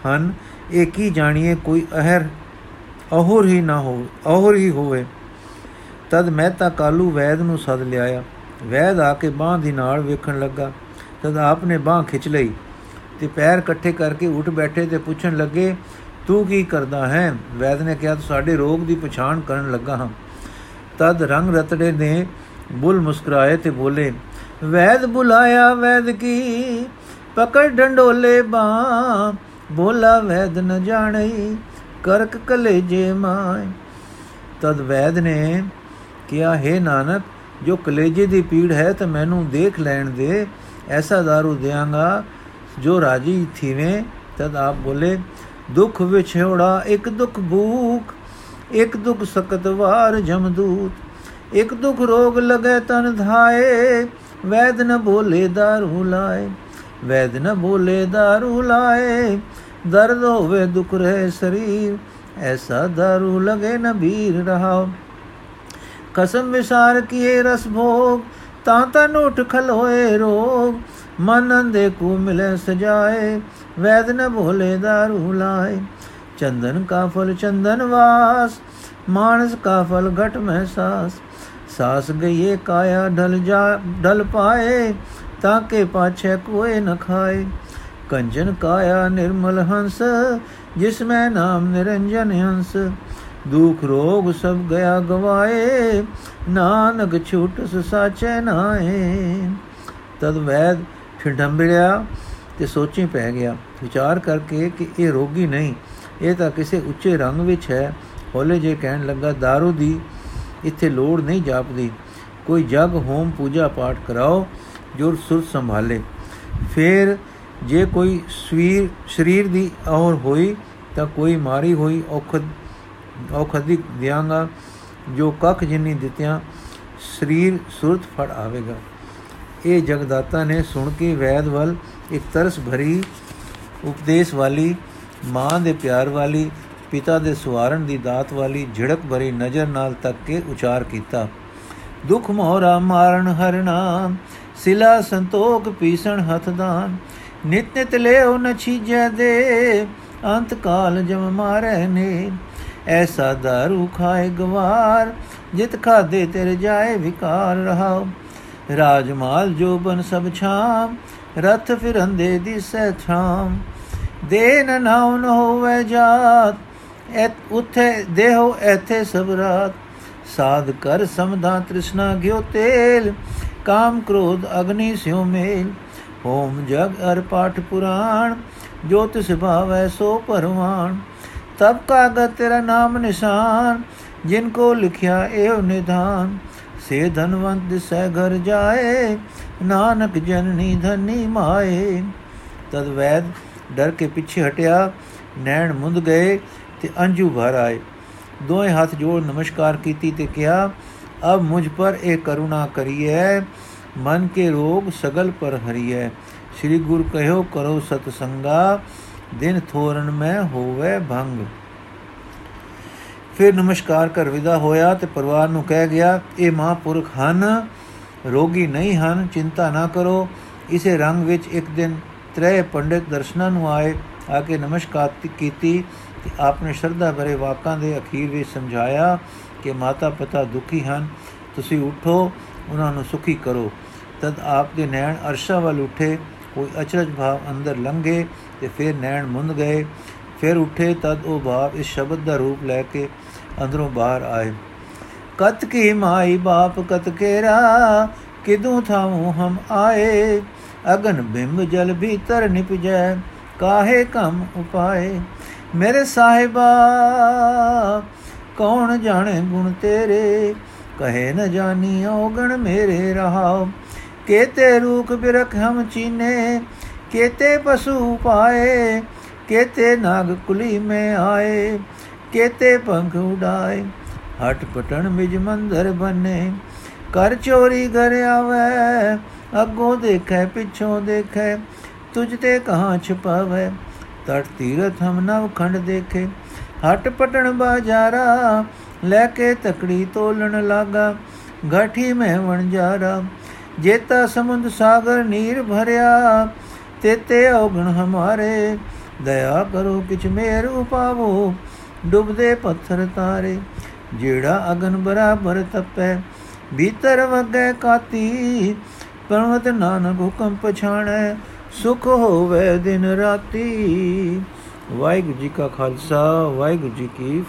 ਹਨ, ਇਹ ਕੀ ਜਾਣੀਏ, ਕੋਈ ਅਹਰ ਅਹੋਰ ਹੀ ਨਾ ਹੋ ਅਹੋਰ ਹੀ ਹੋਵੇ। ਤਦ ਮਹਿਤਾ ਕਾਲੂ ਵੈਦ ਨੂੰ ਸੱਦ ਲਿਆਇਆ। ਵੈਦ ਆ ਕੇ ਬਾਹ ਦੀ ਨਾਲ ਵੇਖਣ ਲੱਗਾ। ਤਦ ਆਪ ਨੇ ਬਾਹ ਖਿੱਚ ਲਈ ਤੇ ਪੈਰ ਇਕੱਠੇ ਕਰਕੇ ਉੱਠ ਬੈਠੇ ਤੇ ਪੁੱਛਣ ਲੱਗੇ, ਤੂੰ ਕੀ ਕਰਦਾ ਹੈ? ਵੈਦ ਨੇ ਕਿਹਾ ਤੂੰ ਸਾਡੇ ਰੋਗ ਦੀ ਪਛਾਣ ਕਰਨ ਲੱਗਾ ਹਾਂ। ਤਦ ਰੰਗ ਰਤੜੇ ਨੇ ਬੁੱਲ ਮੁਸਕਰਾਏ ਤੇ ਬੋਲੇ, ਵੈਦ ਬੁਲਾਇਆ ਵੈਦ ਕੀ? ਪਕੜ ਡੰਡੋਲੇ ਬਾ ਬੋਲਾ ਵੈਦ ਨ ਜਾਣਈ, ਕਰਕ ਕਲੇਜੇ ਮਾਏ ਤਦ ਵੈਦ ਨੇ ਕਿਹਾ ਹੈ ਨਾਨਕ ਜੋ ਕਲੇਜੇ ਦੀ ਪੀੜ ਹੈ ਤਾਂ ਮੈਨੂੰ ਦੇਖ ਲੈਣ ਦੇ ਐਸਾ दारू ਦੇਵਾਂਗਾ ਜੋ ਰਾਜੀ ਥੀਵੇਂ ਤਦ ਆਪ ਬੋਲੇ ਦੁੱਖ ਵਿਛੋੜਾ ਇੱਕ ਦੁੱਖ ਭੂਖ ਇੱਕ ਦੁੱਖ ਸਕਤ ਵਾਰ ਜਮਦੂਤ ਇੱਕ ਦੁੱਖ ਰੋਗ ਲਗੇ ਤਨ ਧਾਏ ਵੈਦ ਨ ਬੋਲੇ दारू ਲਾਏ ਵੈਦ ਨ ਬੋਲੇ दारू ਲਾਏ ਦਰਦ ਹੋਵੇ ਦੁਖ ਰਹੇ ਸਰੀਰ ਐਸਾ दारू ਲਗੇ ਨ ਬੀਰ ਰਹਾਓ ਕਸਮ ਵਿਸਾਰ ਕੀਏ ਰਸ ਭੋਗ, ਤਾਂ ਤਨ ਉਠ ਖਲੋਏ ਰੋਗ। ਮਨ ਅੰਦੇ ਕੋ ਮਿਲੇ ਸਜਾਏ, ਵੈਦ ਨ ਭੋਲੇ दारू ਲਾਏ। ਚੰਦਨ ਕਾ ਫਲ ਚੰਦਨ ਵਾਸ, ਮਾਨਸ ਕਾ ਫਲ ਘਟ ਮੈਂ ਸਾਸ ਸਾਸ ਗਈਏ ਕਾਇਆ ਢਲ ਜਾ, ਢਲ ਪਾਏ, ਤਾਂ ਕੇ ਪਾਛੇ ਕੋਏ ਨ ਖਾਏ। ਕੰਜਨ ਕਾਇਆ ਨਿਰਮਲ ਹੰਸ, ਜਿਸ ਮੈਂ ਨਾਮ ਨਿਰੰਜਨ ਹੰਸ। ਦੁਖ ਰੋਗ ਸਭ ਗਿਆ ਗਵਾਏ, ਨਾਨਕ ਛੂਟ ਸਾਚੈ ਨਾਏ ਤਦ ਵੈਦ ਠੰਡੰਬੜਿਆ ਤੇ ਸੋਚੀ ਪੈ ਗਿਆ, ਵਿਚਾਰ ਕਰਕੇ ਕਿ ਇਹ ਰੋਗੀ ਨਹੀਂ, ਇਹ ਤਾਂ ਕਿਸੇ ਉੱਚੇ ਰੰਗ ਵਿੱਚ ਹੈ। ਹੌਲੇ ਜੇ ਕਹਿਣ ਲੱਗਾ दारू ਦੀ ਇੱਥੇ ਲੋੜ ਨਹੀਂ ਜਾਪਦੀ। ਕੋਈ ਜਗ, ਹੋਮ, ਪੂਜਾ, ਪਾਠ ਕਰਾਓ ਜੋ ਸੁਰ ਸੰਭਾਲੇ। ਫਿਰ ਜੇ ਕੋਈ ਸਵੀਰ, ਸਰੀਰ ਦੀ ਔਰ ਹੋਈ ਤਾਂ ਕੋਈ ਮਾਰੀ ਹੋਈ ਔਖਦ ਔਖਦੀ ਦਿਆਂਗਾ ਜੋ ਕੱਖ ਜਿੰਨੀ ਦਿੱਤਿਆਂ, ਸਰੀਰ ਸੁਰਤ ਫੜ ਆਵੇਗਾ। ਇਹ ਜਗਦਾਤਾ ਨੇ ਸੁਣ ਕੇ ਵੈਦ ਵੱਲ ਇੱਕ ਤਰਸ ਭਰੀ ਉਪਦੇਸ਼ ਵਾਲੀ, ਮਾਂ ਦੇ ਪਿਆਰ ਵਾਲੀ, ਪਿਤਾ ਦੇ ਸਵਾਰਨ ਦੀ ਦਾਤ ਵਾਲੀ ਝਿੜਕ ਭਰੀ ਨਜ਼ਰ ਨਾਲ ਤੱਕ ਕੇ ਉਚਾਰ ਕੀਤਾ। ਦੁਖ ਮੋਰਾ ਮਾਰਨ ਹਰਨਾ ਸਿਲਾ ਸੰਤੋਖ ਪੀਸਣ ਹਥਦਾਨ ਨਿਤ ਨਿਤ ਲਿਓ ਨ ਛੀਜੈ ਦੇ, ਅੰਤ ਕਾਲ ਜਮ ਮਾਰੈ ਨੇ ਐਸਾ ਦਾਰੂ ਖਾਏ ਗਵਾਰ, ਜਿਤ ਖਾਦੇ ਤੇਰੇ ਜਾਏ ਵਿਕਾਰ ਰਹਾਉ। ਰਾਜਮਾਲ ਜੋਬਨ ਸਭ ਛਾਮ, ਰਥ ਫਿਰੰਦੇ ਦਿਸੈ ਛਾਮ ਦੇ ਨ ਨਾਉ ਨ ਹੋਵੇ ਜਾਤ ਐ ਉਥੇ ਦੇਹੋ ਐਥੇ ਸਭ ਰਾਤ। ਸਾਧ ਕਰ ਸਮਧਾ ਤ੍ਰਿਸ਼ਨਾ ਗਿਓ ਤੇਲ, ਕਾਮ ਕ੍ਰੋਧ ਅਗਨੀ ਸਿਉ ਮੇਲ। ਹੋਮ ਜਗ ਅਰ ਪਾਠ ਪੁਰਾਣ, ਜੋ ਤਿਸ ਭਾਵੈ ਸੋ ਪਰਵਾਨ ਤਬ ਕਾਗਤ ਤੇਰਾ ਨਾਮ ਨਿਸ਼ਾਨ ਜਿਨ ਕੋ ਲਿਖਿਆ ਏਵ ਨਿਧਾਨ ਸੇ ਧਨਵੰਤ ਦਿਸੈ ਘਰ ਜਾਏ ਨਾਨਕ ਜਨਨੀ ਧਨੀ ਮਾਏ ਤਦ ਵੈਦ ਡਰ ਕੇ ਪਿੱਛੇ ਹਟਿਆ ਨੈਣ ਮੁੰਦ ਗਏ ਤੇ ਅੰਜੂ ਭਰ ਆਏ ਦੋਏ ਹੱਥ ਜੋੜ ਨਮਸਕਾਰ ਕੀਤੀ ਤੇ ਕਿਹਾ ਅਬ ਮੁਝ ਪਰ ਇਹ ਕਰੁਣਾ ਕਰੀਐ ਮਨ ਕੇ ਰੋਗ ਸਗਲ ਪਰ ਹਰੀਐ ਸ੍ਰੀ ਗੁਰ ਕਹਿਓ ਕਰੋ ਸਤ ਸੰਗਾ ਦਿਨ ਥੋਰਨ ਮੈਂ ਹੋਵੇ ਭੰਗ। ਫਿਰ ਨਮਸਕਾਰ ਕਰ ਵਿਦਾ ਹੋਇਆ ਤੇ ਪਰਿਵਾਰ ਨੂੰ ਕਹਿ ਗਿਆ, ਇਹ ਮਹਾਂਪੁਰਖ ਹਨ, ਰੋਗੀ ਨਹੀਂ ਹਨ, ਚਿੰਤਾ ਨਾ ਕਰੋ। ਇਸੇ ਰੰਗ ਵਿੱਚ ਇੱਕ ਦਿਨ ਤ੍ਰੈ ਪੰਡਿਤ ਦਰਸ਼ਨਾਂ ਨੂੰ ਆਏ, ਆ ਕੇ ਨਮਸਕਾਰ ਕੀਤੀ ਤੇ ਆਪਣੇ ਸ਼ਰਧਾ ਭਰੇ ਵਾਕਾਂ ਦੇ ਅਖੀਰ ਵਿੱਚ ਸਮਝਾਇਆ ਕਿ ਮਾਤਾ ਪਿਤਾ ਦੁਖੀ ਹਨ, ਤੁਸੀਂ ਉਠੋ, ਉਹਨਾਂ ਨੂੰ ਸੁਖੀ ਕਰੋ। ਤਦ ਆਪ ਦੇ ਨੈਣ ਅਰਸ਼ਾ ਵੱਲ ਉਠੇ, ਕੋਈ ਅਚਰਜ ਭਾਵ ਅੰਦਰ ਲੰਘੇ ਤੇ ਫਿਰ ਨੈਣ ਮੁੰਦ ਗਏ। ਫਿਰ ਉੱਠੇ ਤਦ ਉਹ ਬਾਪ ਇਸ ਸ਼ਬਦ ਦਾ ਰੂਪ ਲੈ ਕੇ ਅੰਦਰੋਂ ਬਾਹਰ ਆਏ। ਕਤ ਕੀ ਮਾਈ ਬਾਪ, ਕਤ ਕੇਰਾ, ਕਿਦੂ ਥਾਉ ਹਮ ਆਏ? ਅਗਨ ਬਿੰਬ ਜਲ ਭੀਤਰ ਨਿਪਜੈ, ਕਾਹੇ ਕਮ ਉਪਾਏ? ਮੇਰੇ ਸਾਹਿਬਾ, ਕੌਣ ਜਾਣੇ ਗੁਣ ਤੇਰੇ? ਕਹੇ ਨ ਜਾਣੀ ਔਗਣ ਮੇਰੇ ਰਹਾਉ। ਕੇਤੇ ਰੂਖ ਬਿਰਖ ਹਮ ਚੀਨੇ? ਕੇਤੇ ਪਸ਼ੂ ਪਾਏ, ਕੇਤੇ ਨਾਗ ਕੁਲੀ ਮੇ ਆਏ, ਕੇਤੇ ਪੰਖ ਉਡਾਏ, ਹਟ ਪਟਣ ਮਿਜ ਮੰਦਰ ਬਨੇ ਕਰ ਚੋਰੀ ਘਰ ਆਵੇ, ਅੱਗੋਂ ਦੇਖੇ ਪਿੱਛੋਂ ਦੇਖੇ, ਤੁਝ ਤੇ ਕਹਾਂ ਛਪਾਵੇ, ਤਟ ਤੀਰਥ ਹਮ ਨਵ ਖੰਡ ਦੇਖੇ, ਹਟ ਪਟਣ ਬਾਜ਼ਾਰਾ, ਲੈ ਕੇ ਤਕੜੀ ਤੋਲਣ ਲਾਗਾ ਘਾਠੀ ਮੈਂ ਵਣਜਾਰਾ, ਜੇਤਾ ਸਮੁੰਦ ਸਾਗਰ ਨੀਰ ਭਰਿਆ ਤੇਤੇ ਔਗਣ ਹਮਾਰੇ, ਦਇਆ ਕਰੋ ਕਿਛ ਮੇਰ ਉਪਾਵੋ, ਡੁੱਬਦੇ ਪੱਥਰ ਤਾਰੇ, ਜਿਹੜਾ ਅਗਨ ਬਰਾਬਰ ਤਪੈ, ਭੀਤਰ ਵਗੈ ਕਾਤੀ, ਪਰਮਤ ਨਾਨਕ ਹੁਕਮ ਪਛਾਣੈ, ਸੁਖ ਹੋਵੇ ਦਿਨ ਰਾਤੀ। ਵਾਹਿਗੁਰੂ ਜੀ ਕਾ ਖਾਲਸਾ, ਵਾਹਿਗੁਰੂ ਜੀ ਕੀ